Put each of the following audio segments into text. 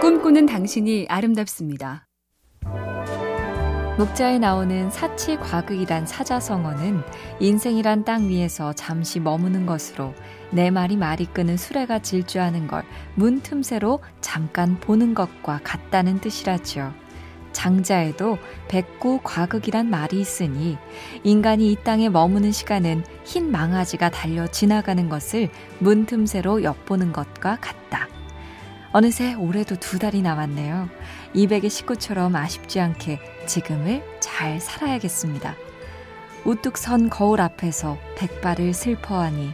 꿈꾸는 당신이 아름답습니다. 목자에 나오는 사치 과극이란 사자성어는 인생이란 땅 위에서 잠시 머무는 것으로 내 말이 말이 끄는 수레가 질주하는 걸 문틈새로 잠깐 보는 것과 같다는 뜻이라죠. 장자에도 백구 과극이란 말이 있으니 인간이 이 땅에 머무는 시간은 흰 망아지가 달려 지나가는 것을 문틈새로 엿보는 것과 같다. 어느새 올해도 두 달이 남았네요. 이백의 시구처럼 아쉽지 않게 지금을 잘 살아야겠습니다. 우뚝 선 거울 앞에서 백발을 슬퍼하니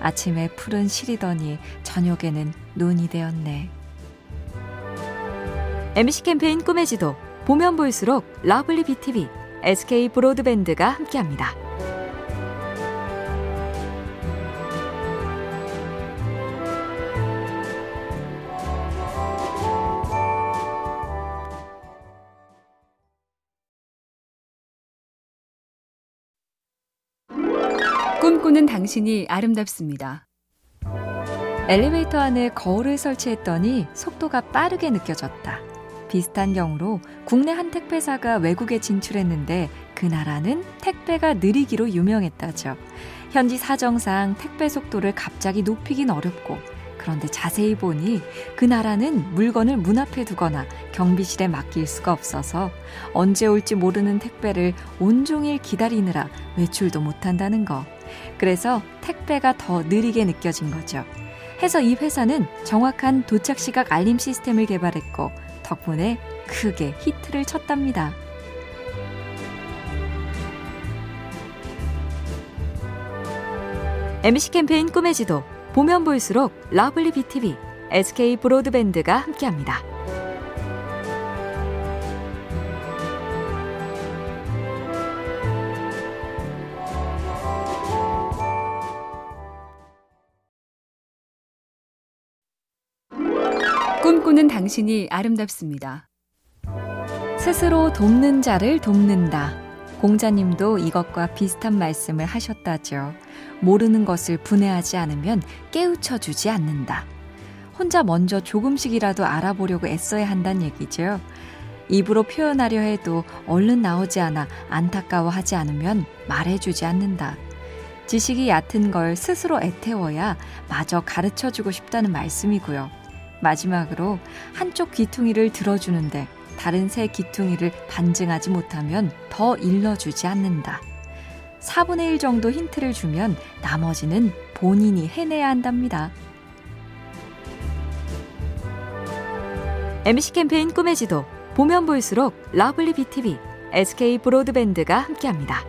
아침에 푸른 실이더니 저녁에는 눈이 되었네. MC 캠페인 꿈의 지도 보면 볼수록 lovely BTV, SK 브로드밴드가 함께합니다. 꿈꾸는 당신이 아름답습니다. 엘리베이터 안에 거울을 설치했더니 속도가 빠르게 느껴졌다. 비슷한 경우로 국내 한 택배사가 외국에 진출했는데 그 나라는 택배가 느리기로 유명했다죠. 현지 사정상 택배 속도를 갑자기 높이긴 어렵고 그런데 자세히 보니 그 나라는 물건을 문 앞에 두거나 경비실에 맡길 수가 없어서 언제 올지 모르는 택배를 온종일 기다리느라 외출도 못한다는 거. 그래서 택배가 더 느리게 느껴진 거죠. 해서 이 회사는 정확한 도착 시각 알림 시스템을 개발했고 덕분에 크게 히트를 쳤답니다. MC 캠페인 꿈의 지도 보면 볼수록 lovely BTV, SK 브로드밴드가 함께합니다. 꿈꾸는 당신이 아름답습니다. 스스로 돕는 자를 돕는다. 공자님도 이것과 비슷한 말씀을 하셨다죠. 모르는 것을 분해하지 않으면 깨우쳐 주지 않는다. 혼자 먼저 조금씩이라도 알아보려고 애써야 한다는 얘기죠. 입으로 표현하려 해도 얼른 나오지 않아 안타까워하지 않으면 말해주지 않는다. 지식이 얕은 걸 스스로 애태워야 마저 가르쳐 주고 싶다는 말씀이고요. 마지막으로 한쪽 귀퉁이를 들어주는데 다른 세 귀퉁이를 반증하지 못하면 더 일러주지 않는다. 4분의 1 정도 힌트를 주면 나머지는 본인이 해내야 한답니다. MC 캠페인 꿈의 지도 보면 볼수록 lovely BTV, SK 브로드밴드가 함께합니다.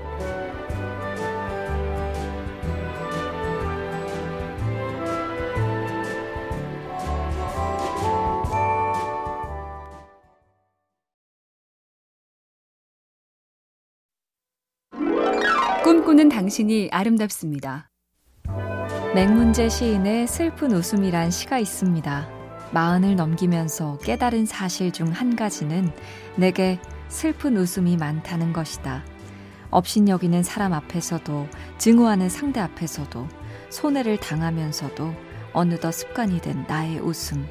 꿈꾸는 당신이 아름답습니다. 맹문제 시인의 슬픈 웃음이란 시가 있습니다. 마흔을 넘기면서 깨달은 사실 중 한 가지는 내게 슬픈 웃음이 많다는 것이다. 업신여기는 사람 앞에서도 증오하는 상대 앞에서도 손해를 당하면서도 어느덧 습관이 된 나의 웃음.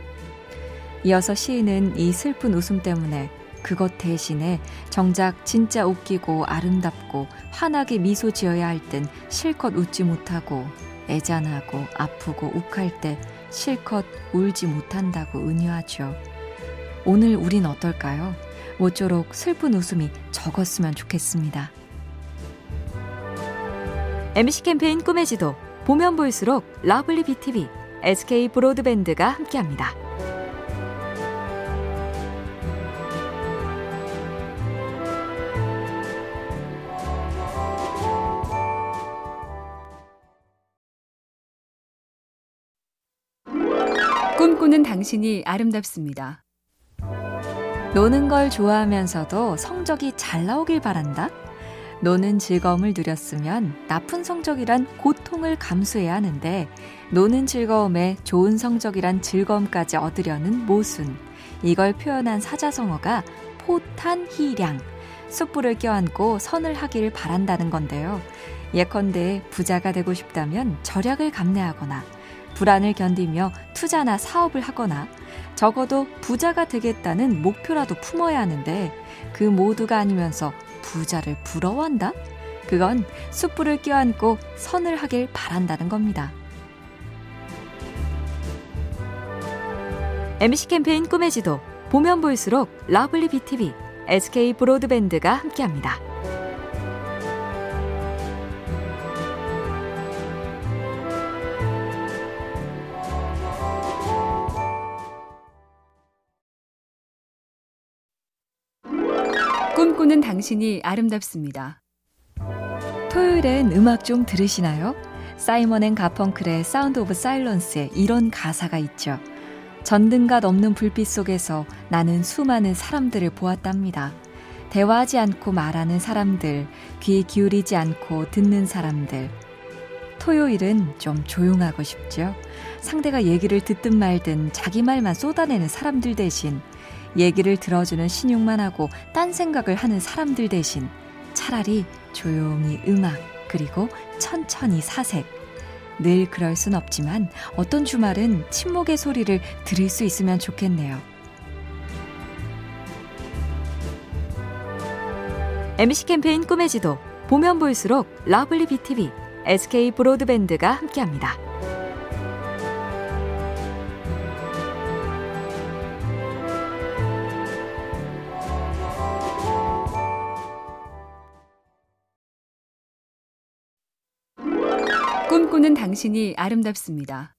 이어서 시인은 이 슬픈 웃음 때문에 그것 대신에 정작 진짜 웃기고 아름답고 환하게 미소 지어야 할 땐 실컷 웃지 못하고 애잔하고 아프고 욱할 때 실컷 울지 못한다고 은유하죠. 오늘 우린 어떨까요? 모쪼록 슬픈 웃음이 적었으면 좋겠습니다. MC 캠페인 꿈의 지도 보면 볼수록 lovely BTV, SK 브로드밴드가 함께합니다. 꿈꾸는 당신이 아름답습니다. 노는 걸 좋아하면서도 성적이 잘 나오길 바란다? 노는 즐거움을 누렸으면 나쁜 성적이란 고통을 감수해야 하는데 노는 즐거움에 좋은 성적이란 즐거움까지 얻으려는 모순. 이걸 표현한 사자성어가 포탄희량. 숯불을 껴안고 선을 하기를 바란다는 건데요. 예컨대 부자가 되고 싶다면 절약을 감내하거나 불안을 견디며 투자나 사업을 하거나 적어도 부자가 되겠다는 목표라도 품어야 하는데 그 모두가 아니면서 부자를 부러워한다? 그건 숯불을 껴안고 서늘하길 바란다는 겁니다. MC 캠페인 꿈의 지도 보면 볼수록 lovely BTV, SK 브로드밴드가 함께합니다. 꿈꾸는 당신이 아름답습니다. 토요일엔 음악 좀 들으시나요? Simon and Garfunkel의 Sound of Silence에 이런 가사가 있죠. 전등과 넘는 불빛 속에서 나는 수많은 사람들을 보았답니다. 대화하지 않고 말하는 사람들, 귀 기울이지 않고 듣는 사람들. 토요일은 좀 조용하고 싶죠. 상대가 얘기를 듣든 말든 자기 말만 쏟아내는 사람들 대신 얘기를 들어주는 시늉만 하고 딴 생각을 하는 사람들 대신 차라리 조용히 음악 그리고 천천히 사색 늘 그럴 순 없지만 어떤 주말은 침묵의 소리를 들을 수 있으면 좋겠네요. MC 캠페인 꿈의 지도 보면 볼수록 lovely BTV, SK 브로드밴드가 함께합니다. 꿈꾸는 당신이 아름답습니다.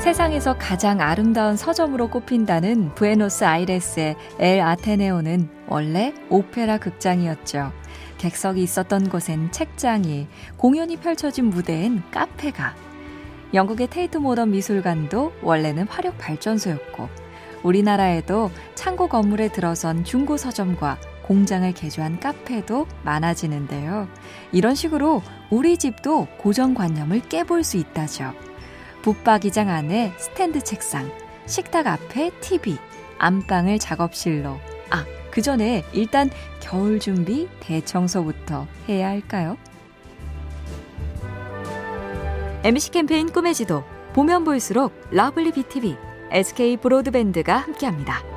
세상에서 가장 아름다운 서점으로 꼽힌다는 부에노스 아이레스의 엘 아테네오는 원래 오페라 극장이었죠. 객석이 있었던 곳엔 책장이, 공연이 펼쳐진 무대엔 카페가. 영국의 테이트 모던 미술관도 원래는 화력 발전소였고, 우리나라에도 창고 건물에 들어선 중고 서점과 공장을 개조한 카페도 많아지는데요. 이런 식으로 우리 집도 고정관념을 깨볼 수 있다죠. 붙박이장 안에 스탠드 책상, 식탁 앞에 TV, 안방을 작업실로. 아, 그 전에 일단 겨울 준비 대청소부터 해야 할까요? MC 캠페인 꿈의 지도 보면 볼수록 lovely BTV, SK 브로드밴드가 함께합니다.